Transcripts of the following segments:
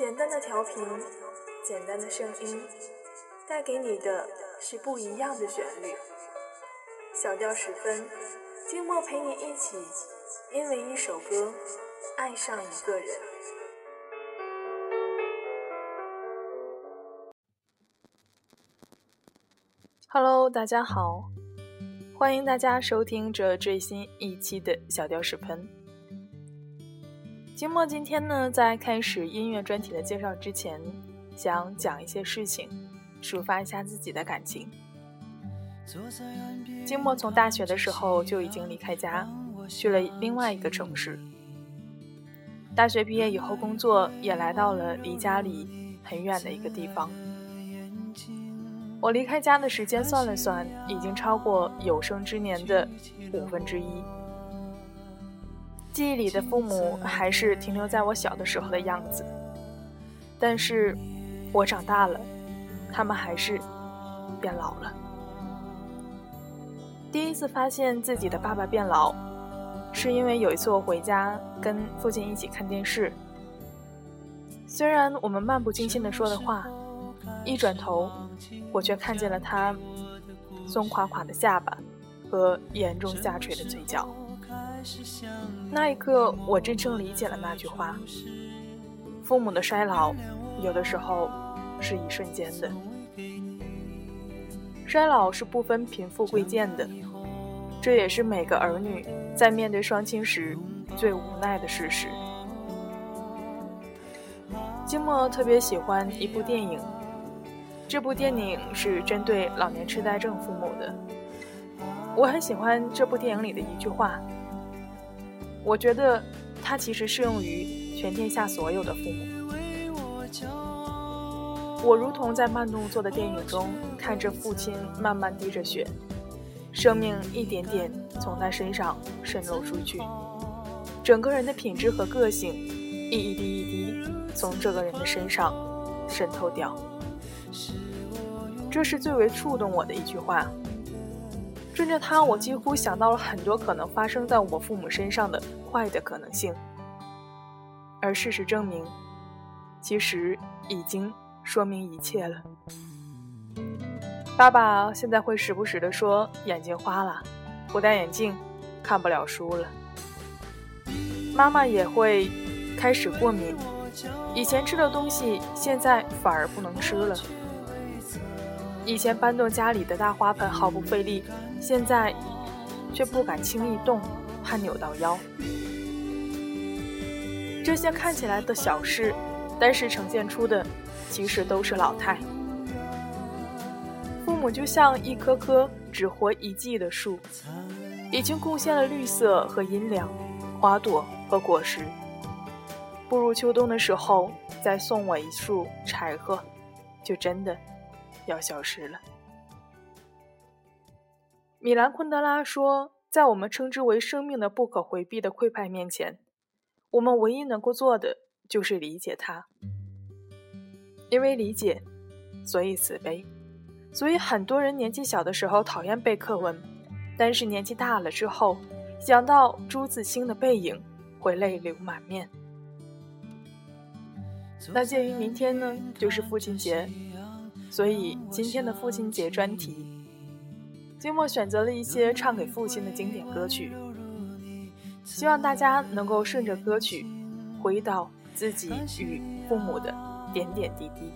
简单的调频，简单的声音，带给你的是不一样的旋律。小调十分，静默陪你一起，因为一首歌，爱上一个人。Hello，大家好，欢迎大家收听这最新一期的小调十分。金墨今天呢，在开始音乐专题的介绍之前，想讲一些事情，抒发一下自己的感情。金墨从大学的时候就已经离开家，去了另外一个城市。大学毕业以后，工作也来到了离家里很远的一个地方。我离开家的时间算了算，已经超过有生之年的五分之一。记忆里的父母还是停留在我小的时候的样子，但是，我长大了，他们还是变老了。第一次发现自己的爸爸变老，是因为有一次我回家跟父亲一起看电视，虽然我们漫不经心的说的话，一转头，我却看见了他松垮垮的下巴和严重下垂的嘴角。那一刻，我真正理解了那句话：父母的衰老，有的时候是一瞬间的。衰老是不分贫富贵贱的，这也是每个儿女在面对双亲时最无奈的事实。金默特别喜欢一部电影，这部电影是针对老年痴呆症父母的。我很喜欢这部电影里的一句话。我觉得，它其实适用于全天下所有的父母。我如同在慢动作的电影中，看着父亲慢慢滴着血，生命一点点从他身上渗漏出去，整个人的品质和个性，一滴一滴从这个人的身上渗透掉。这是最为触动我的一句话。顺着他，我几乎想到了很多可能发生在我父母身上的坏的可能性，而事实证明，其实已经说明一切了。爸爸现在会时不时的说眼睛花了，不戴眼镜看不了书了。妈妈也会开始过敏，以前吃的东西现在反而不能吃了。以前搬动家里的大花盆毫不费力。现在却不敢轻易动，怕扭到腰。这些看起来的小事，但是呈现出的其实都是老态。父母就像一棵棵只活一季的树，已经贡献了绿色和阴凉，花朵和果实。步入秋冬的时候，再送我一束柴禾，就真的要消失了。米兰昆德拉说：“在我们称之为生命的不可回避的溃败面前，我们唯一能够做的就是理解它。因为理解，所以慈悲。所以很多人年纪小的时候讨厌背课文，但是年纪大了之后，想到朱自清的背影，会泪流满面。那鉴于明天呢就是父亲节，所以今天的父亲节专题。”金默选择了一些唱给父亲的经典歌曲，希望大家能够顺着歌曲，回到自己与父母的点点滴滴。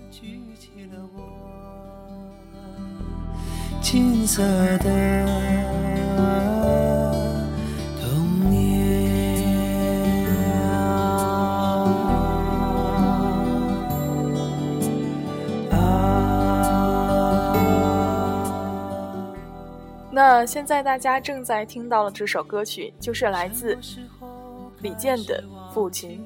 金色的。那现在大家正在听到的这首歌曲，就是来自李健的《父亲》。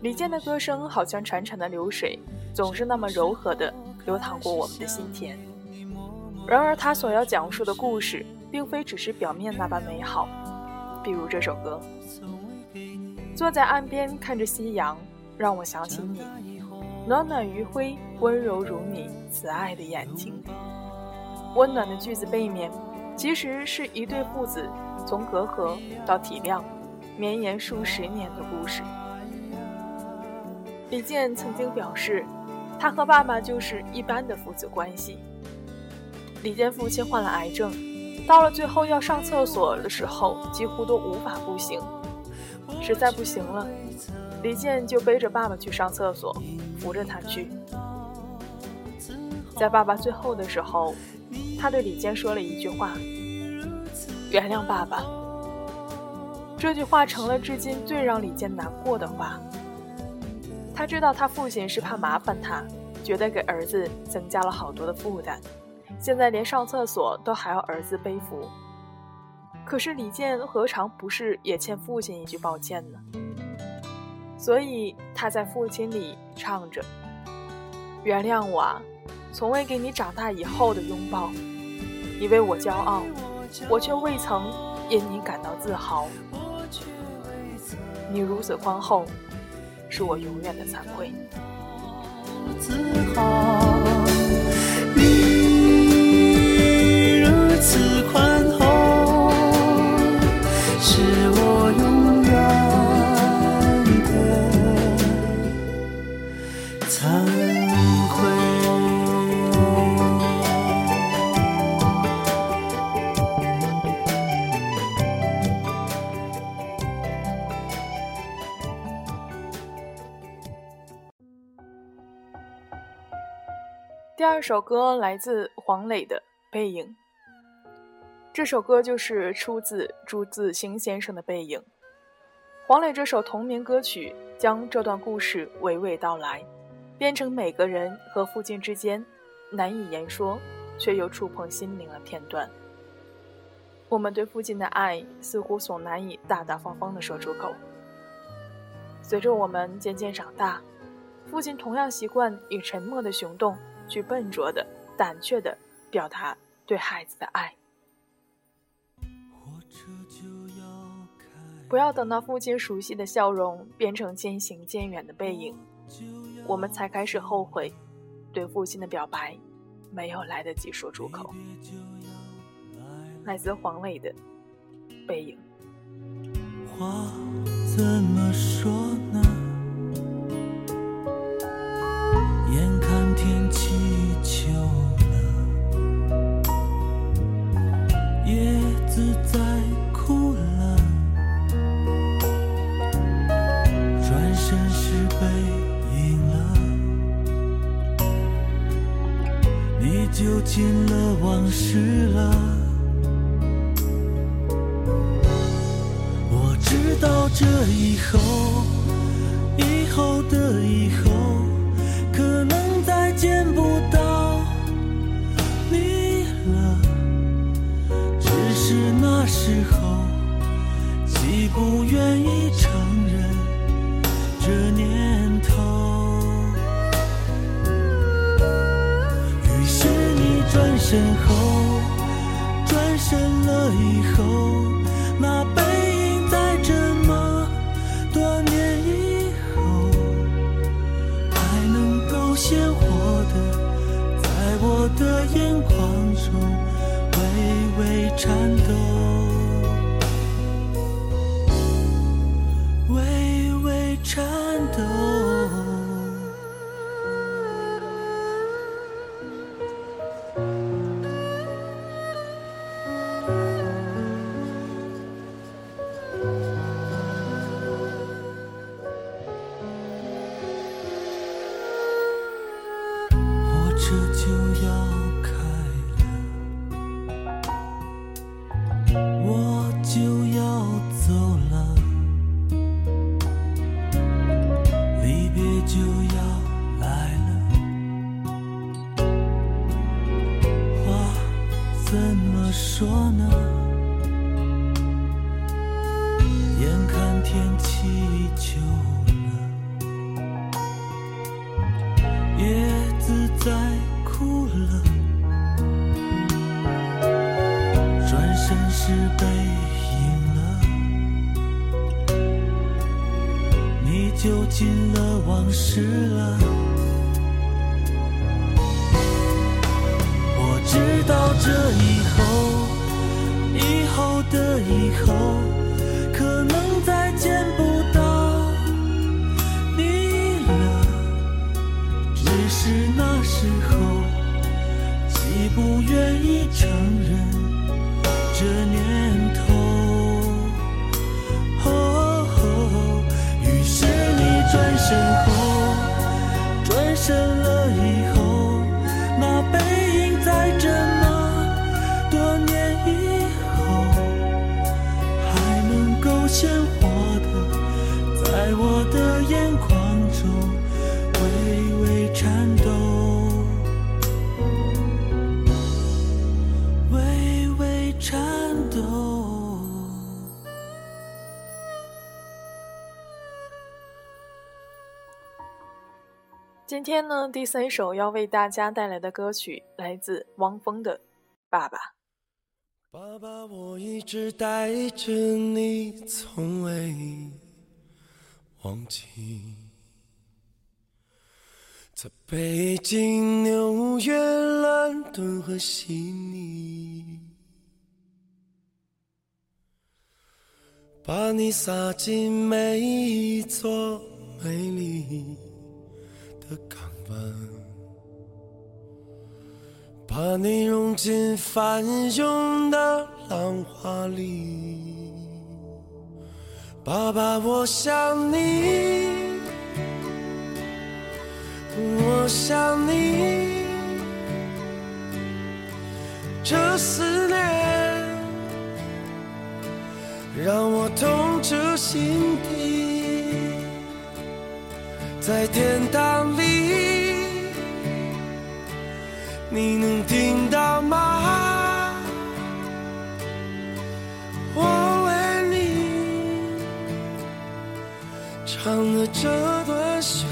李健的歌声好像潺潺的流水，总是那么柔和的流淌过我们的心田。然而，他所要讲述的故事，并非只是表面那般美好。比如这首歌，坐在岸边看着夕阳，让我想起你，暖暖余晖，温柔如你慈爱的眼睛。温暖的句子背面，其实是一对父子从隔阂到体谅，绵延数十年的故事。李健曾经表示，他和爸爸就是一般的父子关系。李健父亲患了癌症，到了最后要上厕所的时候，几乎都无法步行。实在不行了，李健就背着爸爸去上厕所，扶着他去。在爸爸最后的时候，他对李健说了一句话：“原谅爸爸。”这句话成了至今最让李健难过的话。他知道他父亲是怕麻烦他，觉得给儿子增加了好多的负担，现在连上厕所都还要儿子背负。可是李健何尝不是也欠父亲一句抱歉呢？所以他在父亲里唱着：“原谅我，啊，从未给你长大以后的拥抱，你为我骄傲，我却未曾因你感到自豪。你如此宽厚。”是我永远的惭愧。你二首歌来自黄磊的《背影》。这首歌就是出自朱自清先生的《背影》。黄磊这首同名歌曲将这段故事娓娓道来，编成每个人和父亲之间难以言说却又触碰心灵的片段。我们对父亲的爱似乎总难以大大方方地说出口。随着我们渐渐长大，父亲同样习惯以沉默的行动。去笨拙的、胆怯的表达对孩子的爱。不要等到父亲熟悉的笑容变成渐行渐远的背影，我们才开始后悔，对父亲的表白没有来得及说出口。来自黄磊的《背影》。话怎么说是背影了，你就进了往事了。我知道这以后，以后的以后。可能再见不到你了，只是那时候既不愿意身后，转身了以后，第三首要为大家带来的歌曲来自汪峰的《爸爸》。爸爸，我一直带着你，从未忘记。在北京、纽约、伦敦和悉尼，把你撒进每一座美丽把你融进翻涌的浪花里，爸爸，我想你，我想你，这思念让我痛彻心底，在天堂里。你能听到吗？我为你唱的这段旋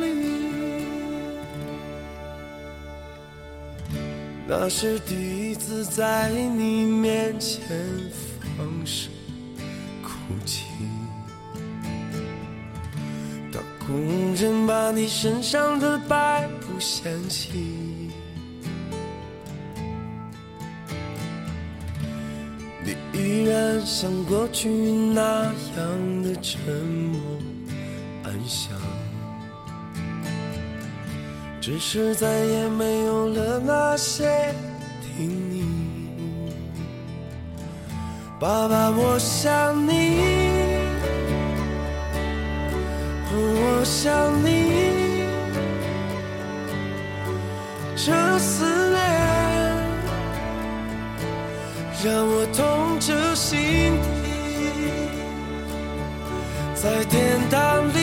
律，那是第一次在你面前放声哭泣。当工人把你身上的白布掀起。依然像过去那样的沉默安详，只是再也没有了那些叮咛。爸爸，我想你，我想你，这思念。让我痛彻心底，在天堂里，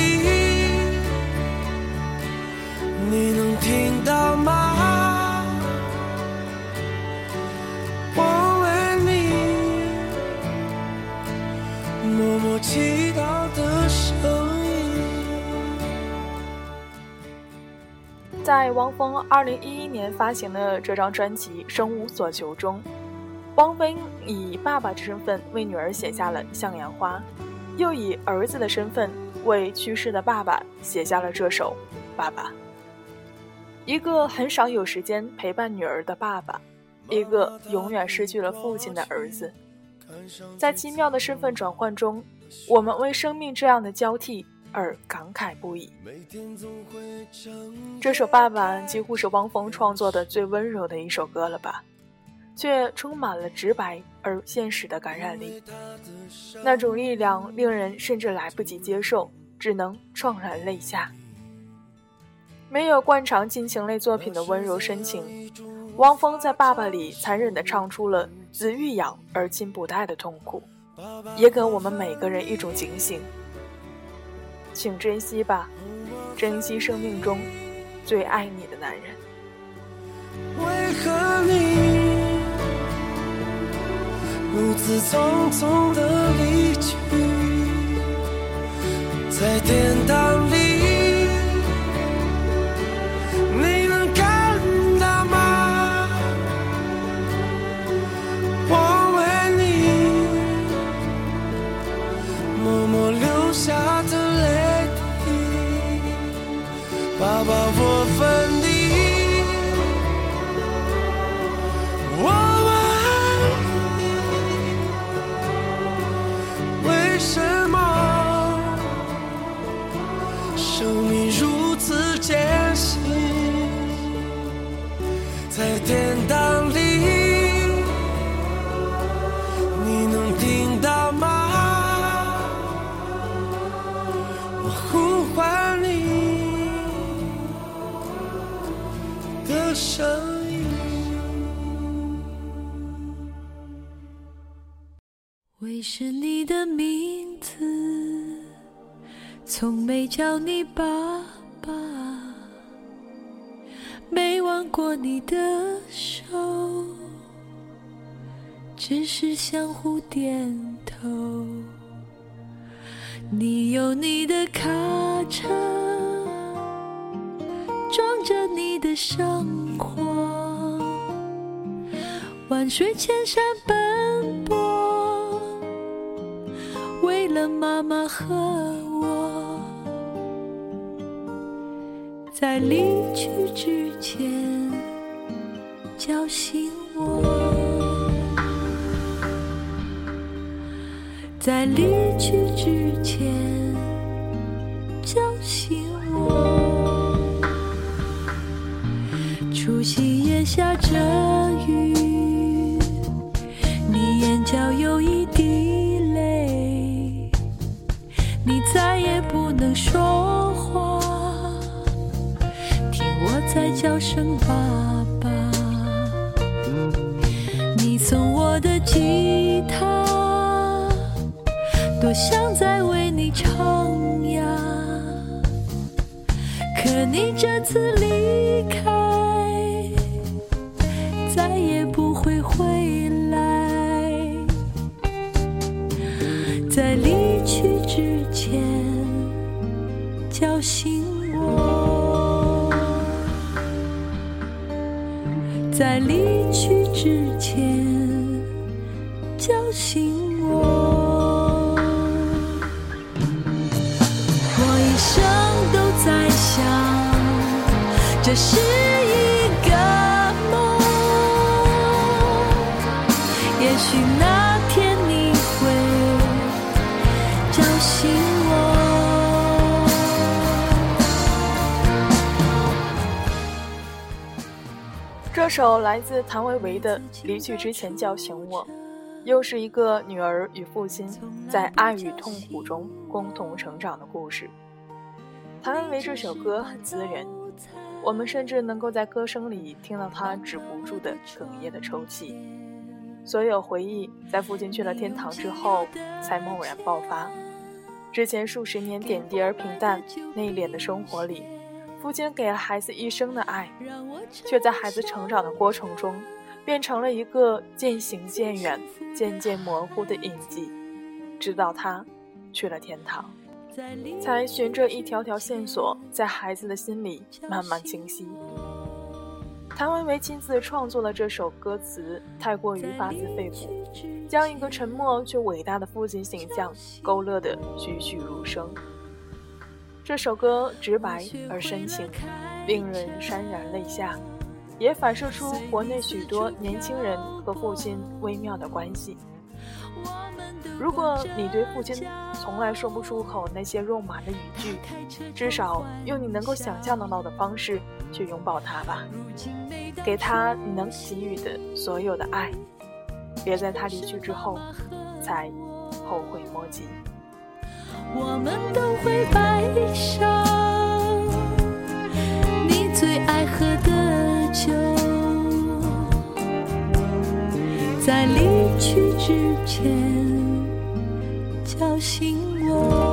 你能听到吗？我为你默默祈祷的声音。在汪峰二零一一年发行的这张专辑《生无所求》中。汪峰以爸爸的身份为女儿写下了《向阳花》，又以儿子的身份为去世的爸爸写下了这首《爸爸》。一个很少有时间陪伴女儿的爸爸，一个永远失去了父亲的儿子，在奇妙的身份转换中，我们为生命这样的交替而感慨不已。这首《爸爸》几乎是汪峰创作的最温柔的一首歌了吧？却充满了直白而现实的感染力，那种力量令人甚至来不及接受，只能怆然泪下。没有惯常亲情类作品的温柔深情，汪峰在《爸爸》里残忍地唱出了子欲养而亲不待的痛苦，也给我们每个人一种警醒。请珍惜吧，珍惜生命中最爱你的男人。为何你？如此匆匆的离去，在天堂里，你爸爸，没挽过你的手，只是相互点头。你有你的卡车，装着你的生活，万水千山奔波，为了妈妈和在离去之前叫醒我。在离去之前叫醒我。除夕夜下着雨，你眼角有一滴泪，你再也不能说叫声爸爸。你送我的吉他。多想再为你唱呀，可你这次离开，之前叫醒我。我一生都在想这是首来自谭维维的《离去之前叫醒我》，又是一个女儿与父亲在爱与痛苦中共同成长的故事。谭维维这首歌很滋人。我们甚至能够在歌声里听到他止不住的哽咽的抽泣。所有回忆在父亲去了天堂之后才猛然爆发。之前数十年点滴而平淡、内敛的生活里，父亲给了孩子一生的爱，却在孩子成长的过程中，变成了一个渐行渐远、渐渐模糊的印记。直到他去了天堂。才循着一条条线索，在孩子的心里慢慢清晰。谭维维亲自创作了这首歌词，太过于发自肺腑，将一个沉默却伟大的父亲形象勾勒得栩栩如生。这首歌直白而深情，令人潸然泪下，也反射出国内许多年轻人和父亲微妙的关系。如果你对父亲从来说不出口那些肉麻的语句，至少用你能够想象得到的方式去拥抱他吧，给他你能给予的所有的爱，别在他离去之后才后悔莫及。我们都会白首，你最爱喝的酒，在离去之前。叫醒我，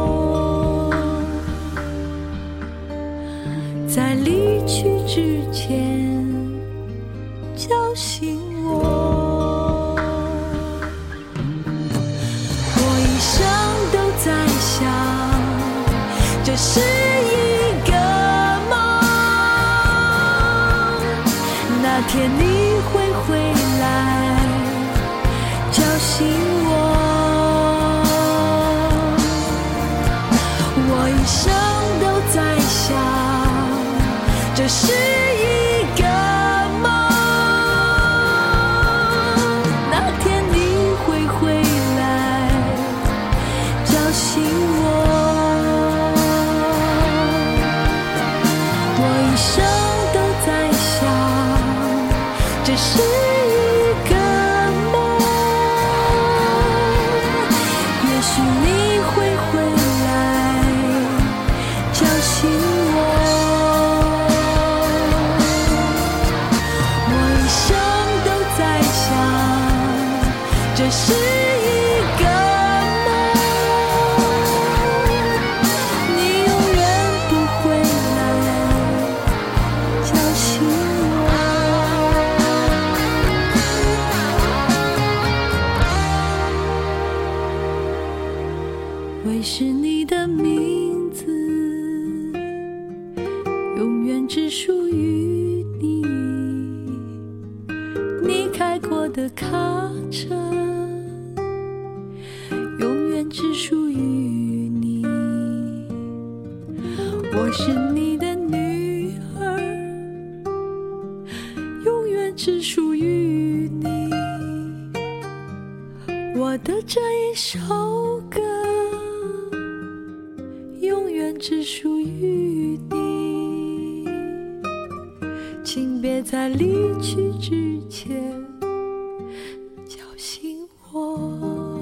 请别在离去之前叫醒我。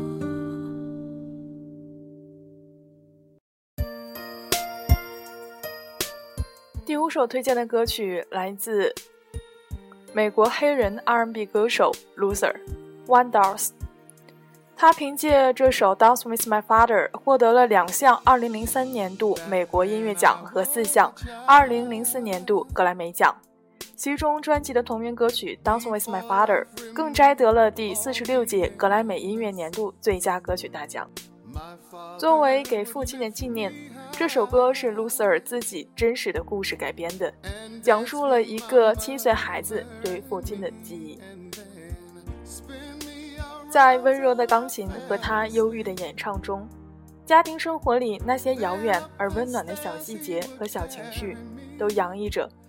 第五首推荐的歌曲来自美国黑人 R&B 歌手 Loser One Doors。他凭借这首《Dance with My Father》获得了两项2003年度美国音乐奖和四项2004年度格莱美奖，其中专辑的同名歌曲《Dance with My Father》更摘得了第四十六届格莱美音乐年度最佳歌曲大奖。作为给父亲的纪念，这首歌是 Loser 自己真实的故事改编的，讲述了一个七岁孩子对父亲的记忆。在温柔的钢琴和他忧郁的演唱中，家庭生活里那些遥远而温暖的小细节和小情绪，都洋溢着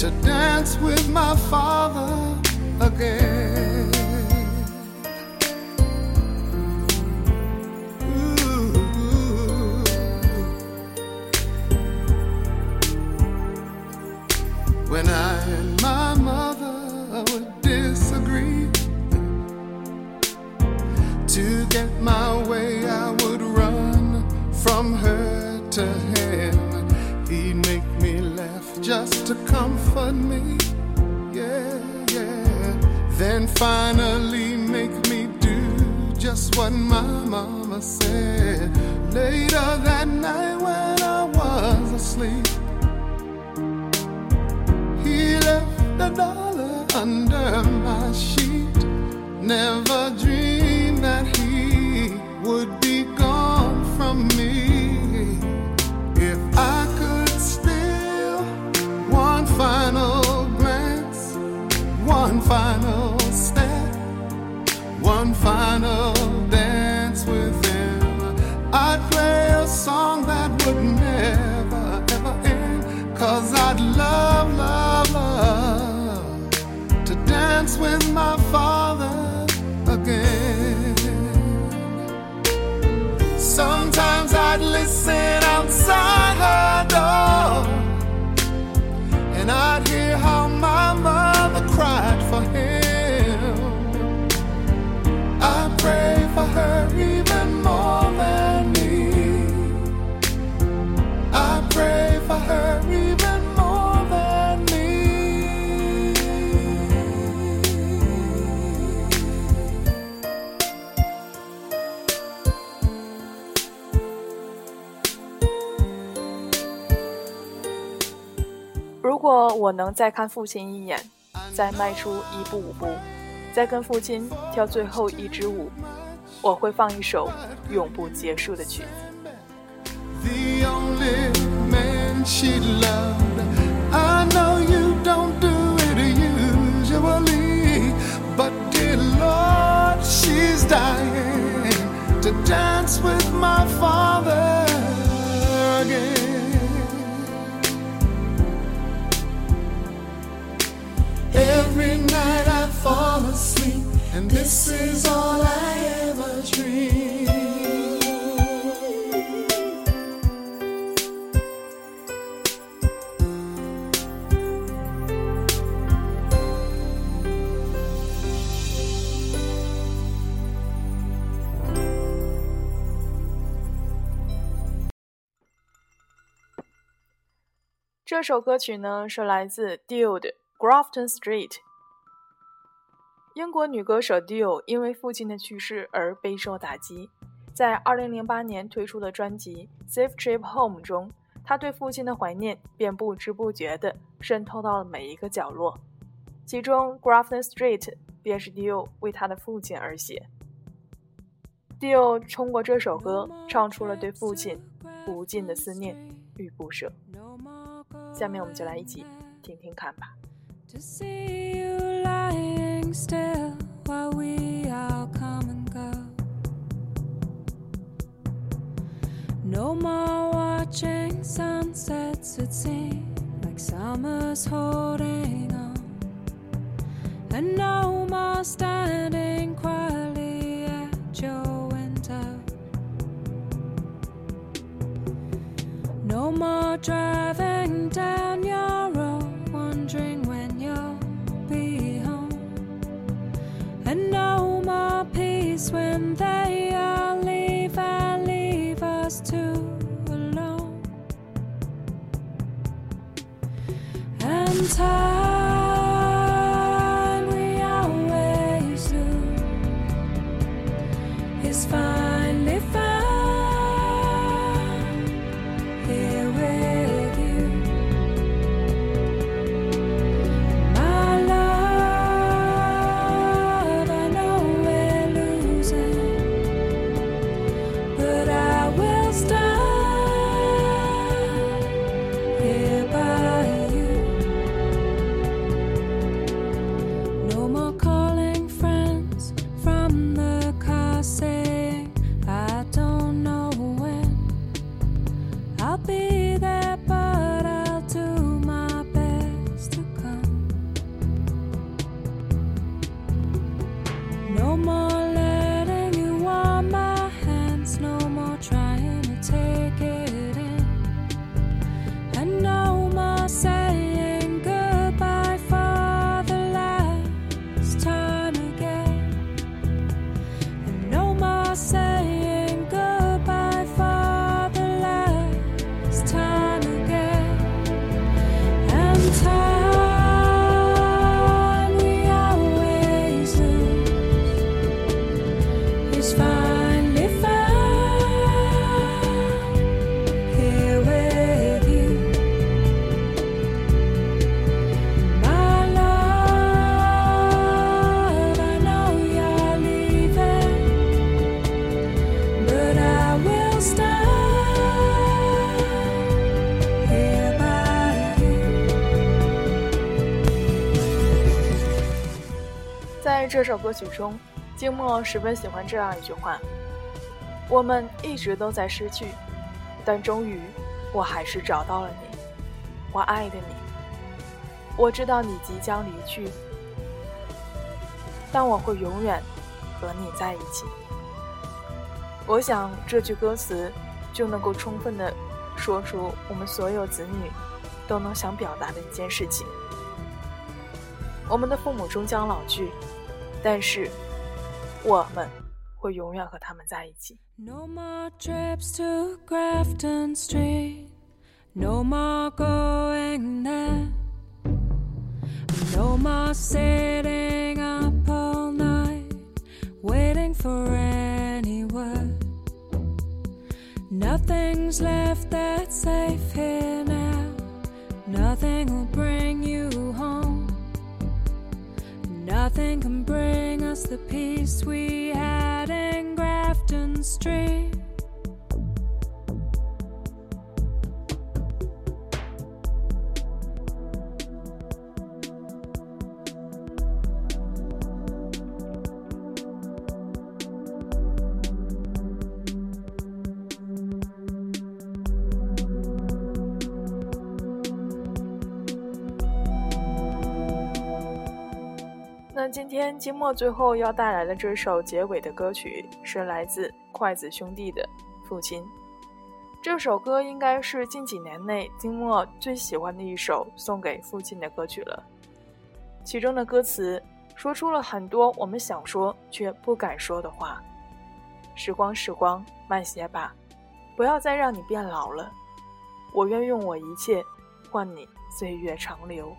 to dance with my father again. When I and my mother would disagree to get my way, I would run from her to him. Just to comfort me. Yeah, yeah. Then finally make me do just what my mama said. Later that night when I was asleep, he left a dollar under my sheet. Never dreamed that he would be gone from me final step, one final dance with him. I'd play a song that would never ever end, cause I'd love, love, love to dance with my father again. Sometimes I'd listen outside her door, and I'd 如果我能再看父亲一眼，再迈出一步五步，再跟父亲跳最后一支舞，我会放一首永不结束的曲子。Fall asleep, and this is all I ever dream. 这首歌曲呢是来自 Dio 的《Grafton Street》。英国女歌手 Dio 因为父亲的去世而备受打击，在2008年推出的专辑《Safe Trip Home》中，她对父亲的怀念便不知不觉地渗透到了每一个角落。其中，《Grafton Street》便是 Dio 为他的父亲而写。Dio 通过这首歌唱出了对父亲无尽的思念与不舍。下面我们就来一起听听看吧。To see you. No more watching sunsets, it seems like summer's holding on. And no more standing quietly at your window. No more driving down your peace when they all leave and leave us two alone. And time 歌曲中，静默十分喜欢这样一句话：“我们一直都在失去，但终于，我还是找到了你，我爱的你。我知道你即将离去，但我会永远和你在一起。”我想这句歌词就能够充分的说出我们所有子女都能想表达的一件事情。我们的父母终将老去，但是我们会永远和他们在一起。No more trips to Grafton Street, no more going there, no more sitting up all night waiting for any word. Nothing's left that's safe here Nothing can bring us the peace we had in Grafton Street. 那今天金墨最后要带来的这首结尾的歌曲是来自筷子兄弟的《父亲》。这首歌应该是近几年内金墨最喜欢的一首送给父亲的歌曲了。其中的歌词说出了很多我们想说却不敢说的话。时光，时光，慢些吧，不要再让你变老了。我愿用我一切换你岁月长流。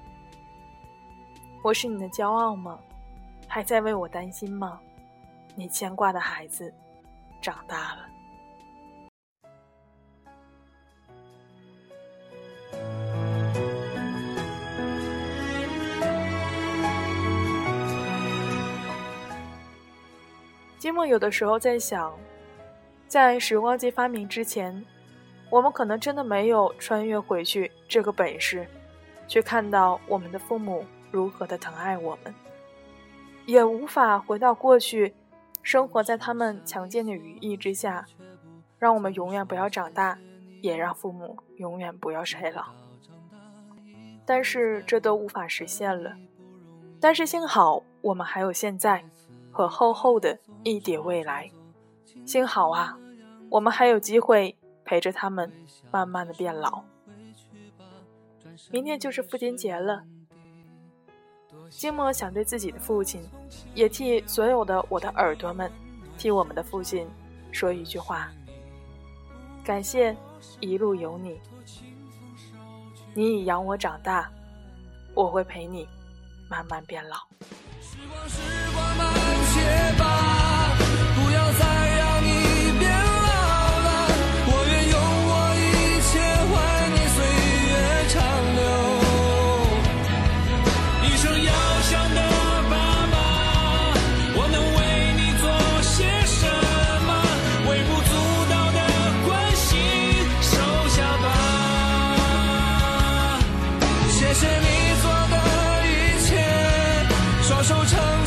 我是你的骄傲吗？还在为我担心吗？你牵挂的孩子长大了。金梦有的时候在想，在时光机发明之前，我们可能真的没有穿越回去这个本事，去看到我们的父母如何的疼爱我们，也无法回到过去，生活在他们强健的羽翼之下，让我们永远不要长大，也让父母永远不要衰老。但是这都无法实现了。但是幸好我们还有现在。和厚厚的一叠未来，幸好啊，我们还有机会陪着他们慢慢的变老。明天就是父亲节了，金默想对自己的父亲，也替所有的我的耳朵们，替我们的父亲说一句话：感谢一路有你，你已养我长大，我会陪你慢慢变老。都成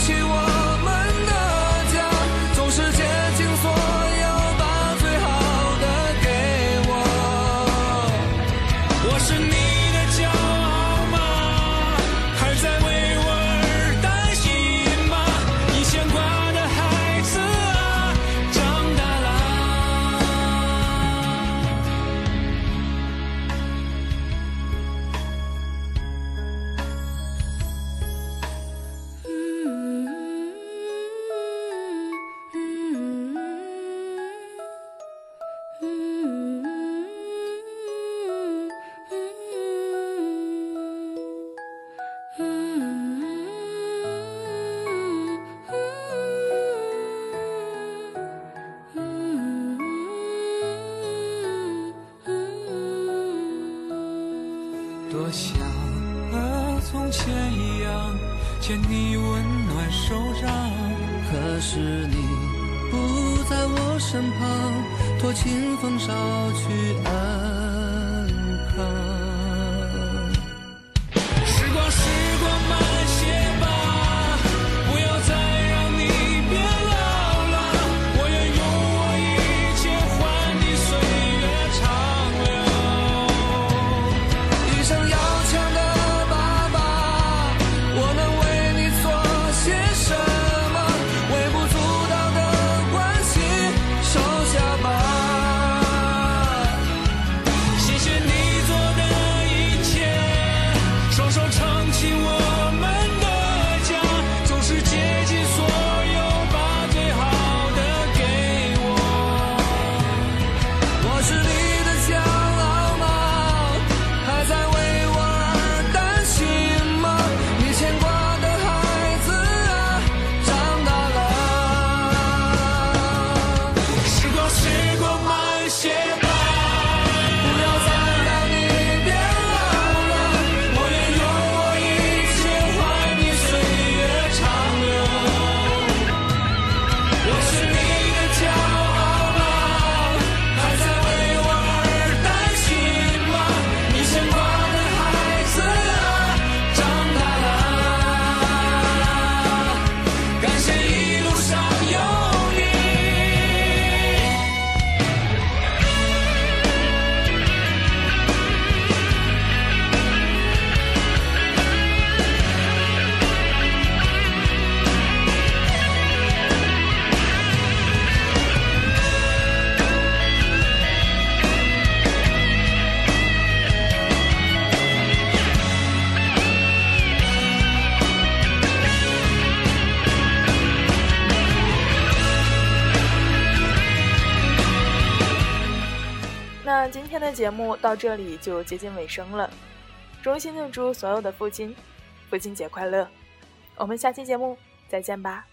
到这里就接近尾声了，衷心的祝所有的父亲父亲节快乐！我们下期节目再见吧。